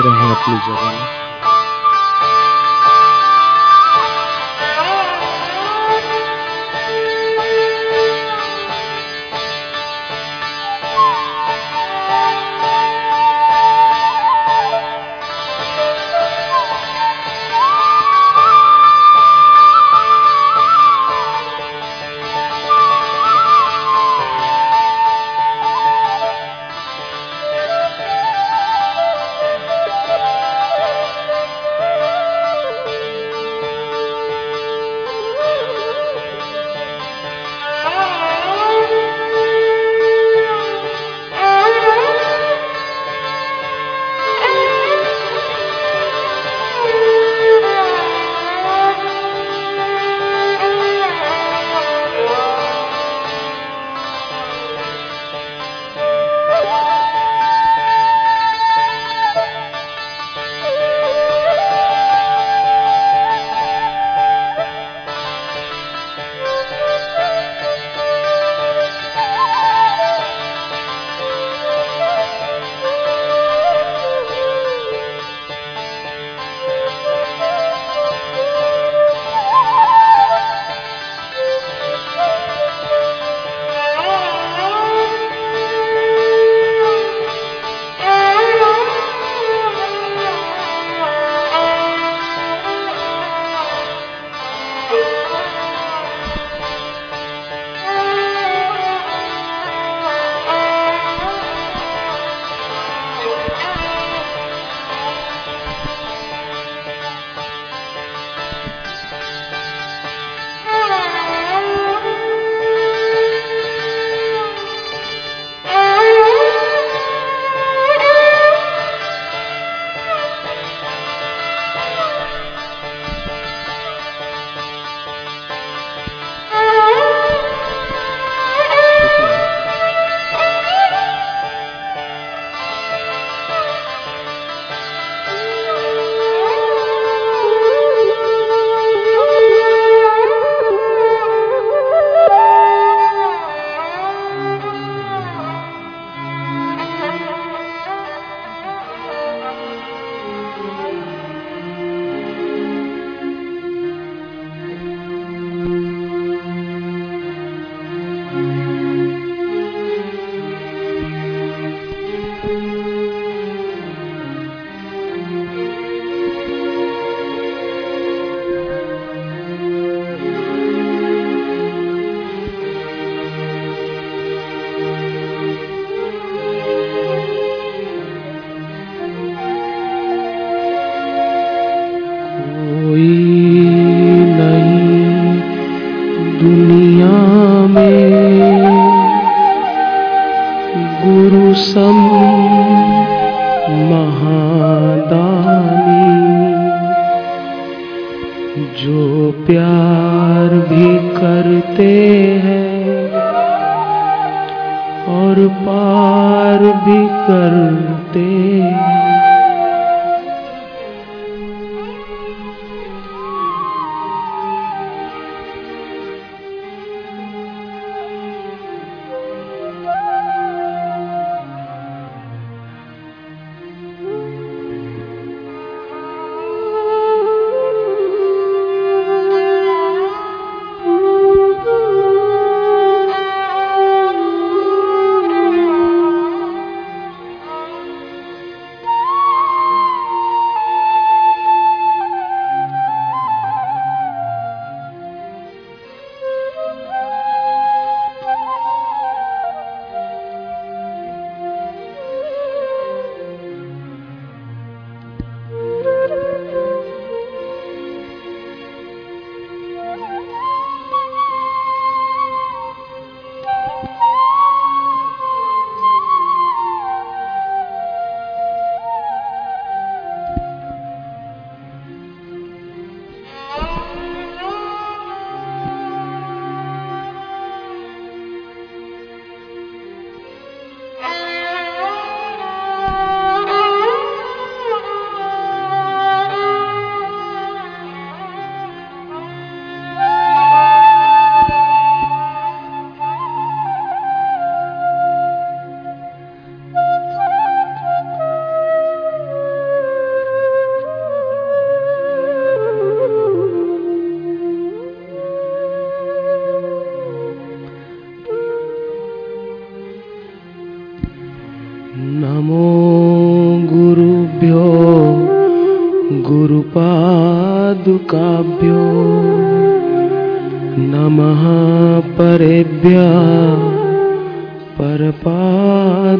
रहें अपनी जगह में।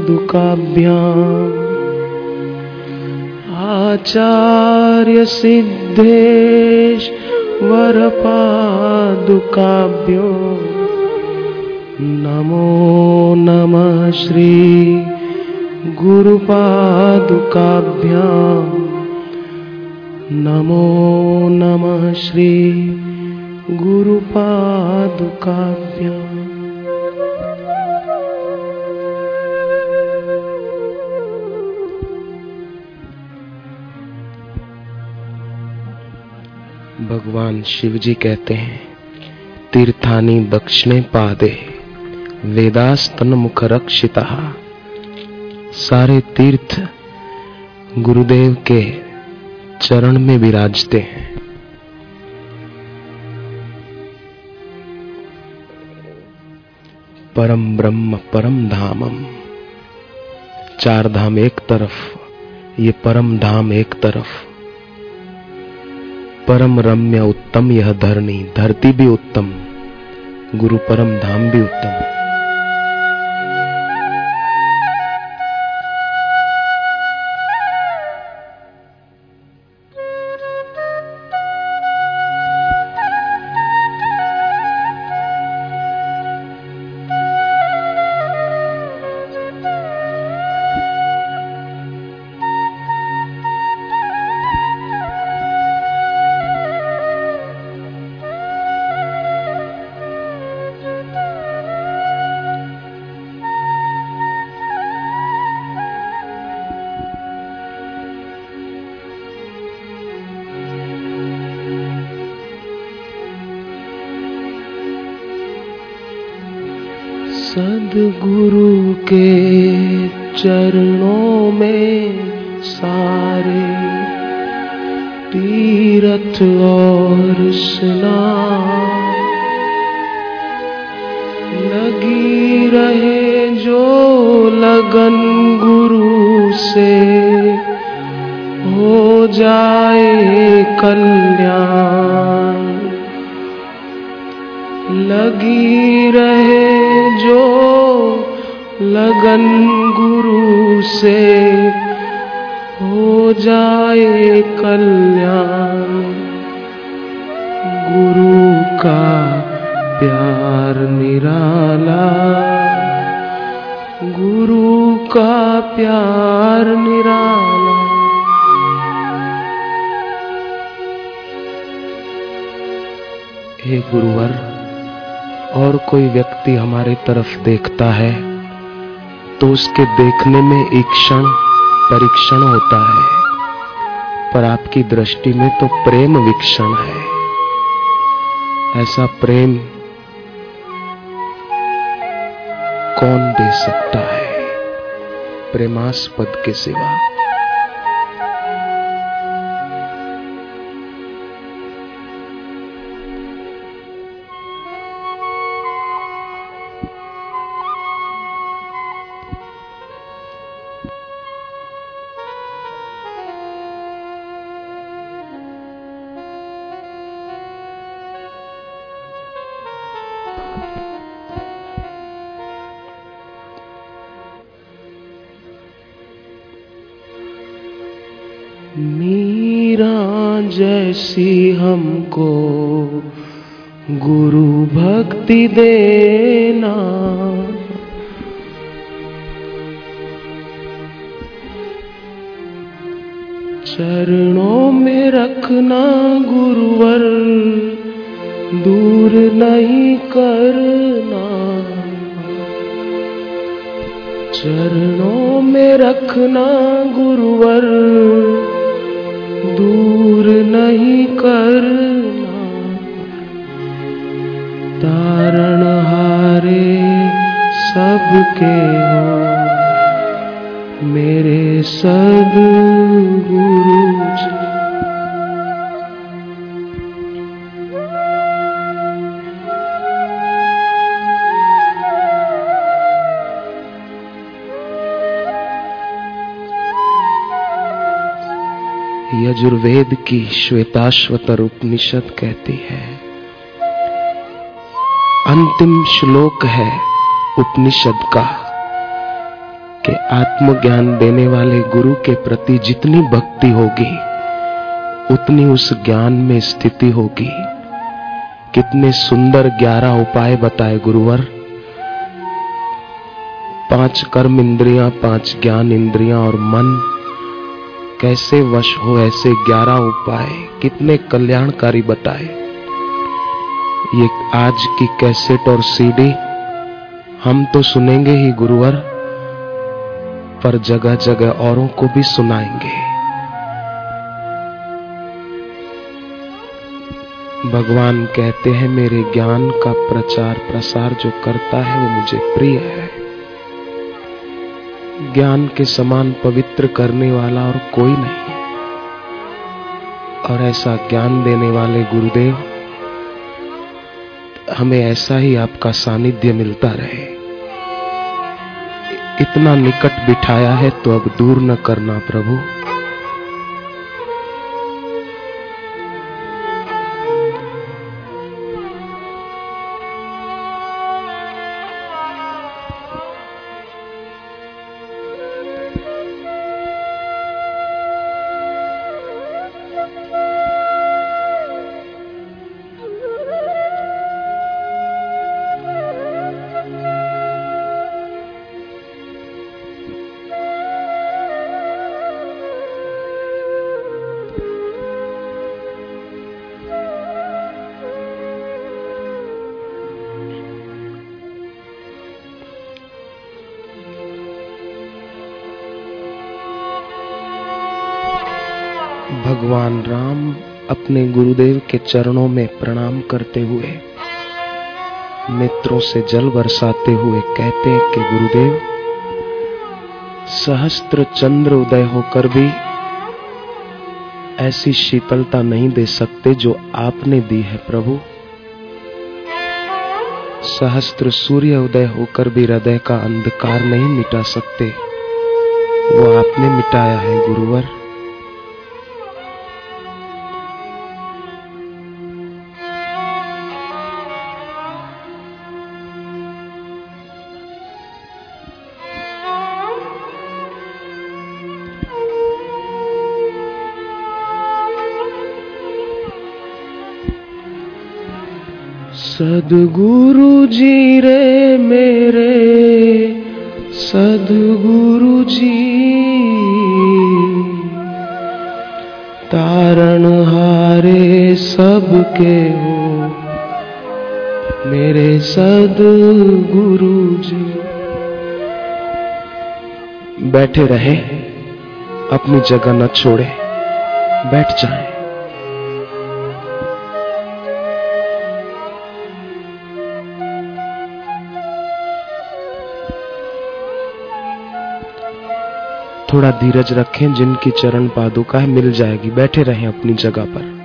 परपादुकाभ्याम् आचार्यसिद्धेश वरपादुकाभ्यो नमो नमः श्री गुरुपादुकाभ्याम् नमो नमः श्री गुरुपादुकाभ्याम् भगवान शिव जी कहते हैं, तीर्थानी दक्षिणे पादे, वेदास्तन मुख रक्षिता। सारे तीर्थ गुरुदेव के चरण में विराजते हैं। परम ब्रह्म, परम धामम। चार धाम एक तरफ़, ये परम धाम एक तरफ़। परम रम्य उत्तम यह धरणी धरती भी उत्तम गुरु परम धाम भी उत्तम। सदगुरु के चरणों में सारे तीरथ और स्नान लगी रहे जो लगन गुरु से हो जाए कल्याण। लगी रहे लगन गुरु से हो जाए कल्याण। गुरु का प्यार निराला। गुरु का प्यार निराला। हे गुरुवर, और कोई व्यक्ति हमारे तरफ़ देखता है तो उसके देखने में एक क्षण परीक्षण होता है, पर आपकी दृष्टि में तो प्रेम विक्षण है। ऐसा प्रेम कौन दे सकता है? प्रेमास्पद के सिवा। मीरा जैसी हमको गुरु भक्ति देना। चरणों में रखना गुरुवर, दूर नहीं करना। चरणों में रखना गुरुवर दूर नहीं करना। तारण हारे सबके हो। मेरे सदगुरु यजुर्वेद की श्वेताश्वतर उपनिषद कहती है। अंतिम श्लोक है उपनिषद का, कि आत्मज्ञान देने वाले गुरु के प्रति जितनी भक्ति होगी, उतनी उस ज्ञान में स्थिति होगी। कितने सुंदर ग्यारह उपाय बताए गुरुवर। पाँच कर्म इंद्रियाँ, पाँच ज्ञान इंद्रियाँ और मन कैसे वश हो, ऐसे ग्यारह उपाय कितने कल्याणकारी बताए। ये आज की कैसेट और सीडी हम तो सुनेंगे ही गुरुवर, पर जगह जगह औरों को भी सुनाएँगे। भगवान कहते हैं, मेरे ज्ञान का प्रचार प्रसार जो करता है वो मुझे प्रिय है। ज्ञान के समान पवित्र करने वाला और कोई नहीं और ऐसा ज्ञान देने वाले गुरुदेव, हमें ऐसा ही आपका सानिध्य मिलता रहे। इतना निकट बिठाया है तो अब दूर न करना प्रभु। भगवान राम अपने गुरुदेव के चरणों में प्रणाम करते हुए, नेत्रों से जल बरसाते हुए कहते हैं कि गुरुदेव, सहस्त्र चंद्र उदय होकर भी ऐसी शीतलता नहीं दे सकते जो आपने दी है प्रभु। सहस्त्र सूर्य उदय होकर भी हृदय का अंधकार नहीं मिटा सकते, वो आपने मिटाया है, गुरुवर। सदगुरु जी रे मेरे, सदगुरु जी। तारण हारे सबके हो, मेरे सदगुरु जी। बैठे रहे, अपनी जगह न छोड़े, बैठ जाएँ। थोड़ा धीरज रखें जिनकी चरण पादुका है मिल जाएगी। बैठे रहें अपनी जगह पर।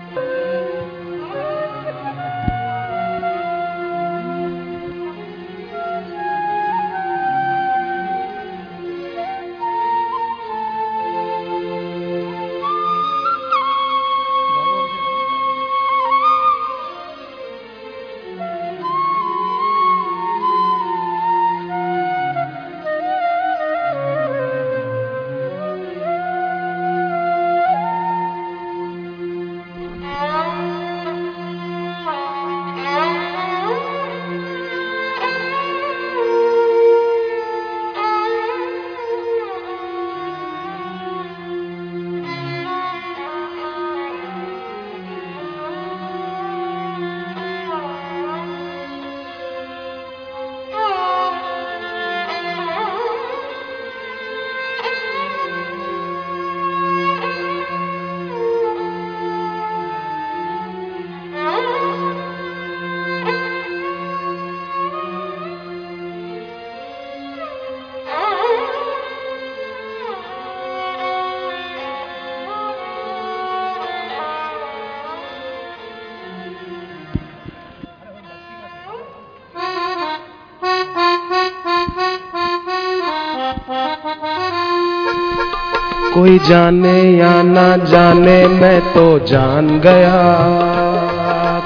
कोई जाने या ना जाने, मैं तो जान गया।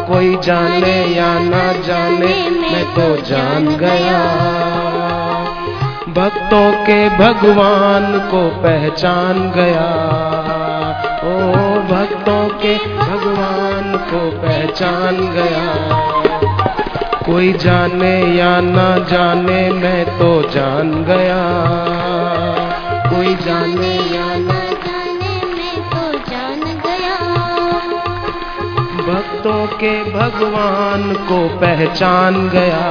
कोई जाने या ना जाने, मैं तो जान गया। भक्तों के भगवान को पहचान गया। ओ, भक्तों के भगवान को पहचान गया। कोई जाने या ना जाने, मैं तो जान गया। कोई जाने या भक्तों के भगवान को पहचान गया।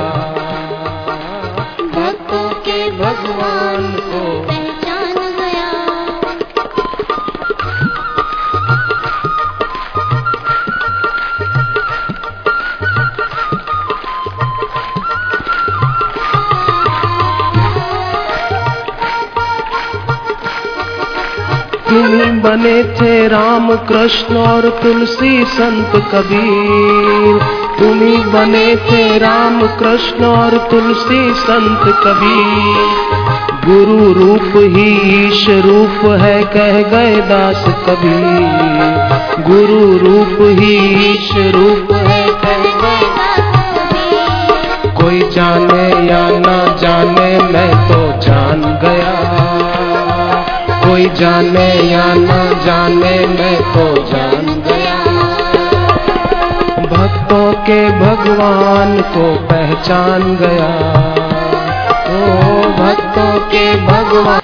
भक्तों के भगवान बने थे राम कृष्ण और तुलसी संत कबीर। तुम्ही बने थे राम कृष्ण और तुलसी संत कबीर। गुरु रूप ही ईश रूप है, कह गए दास कबीर। गुरु रूप ही ईश रूप है, कह गए कोई जाने या ना जाने, मैं तो जान गया। जाने या ना जाने मैं तो जान गया। भक्तों के भगवान को पहचान गया। ओ भक्तों के भगवान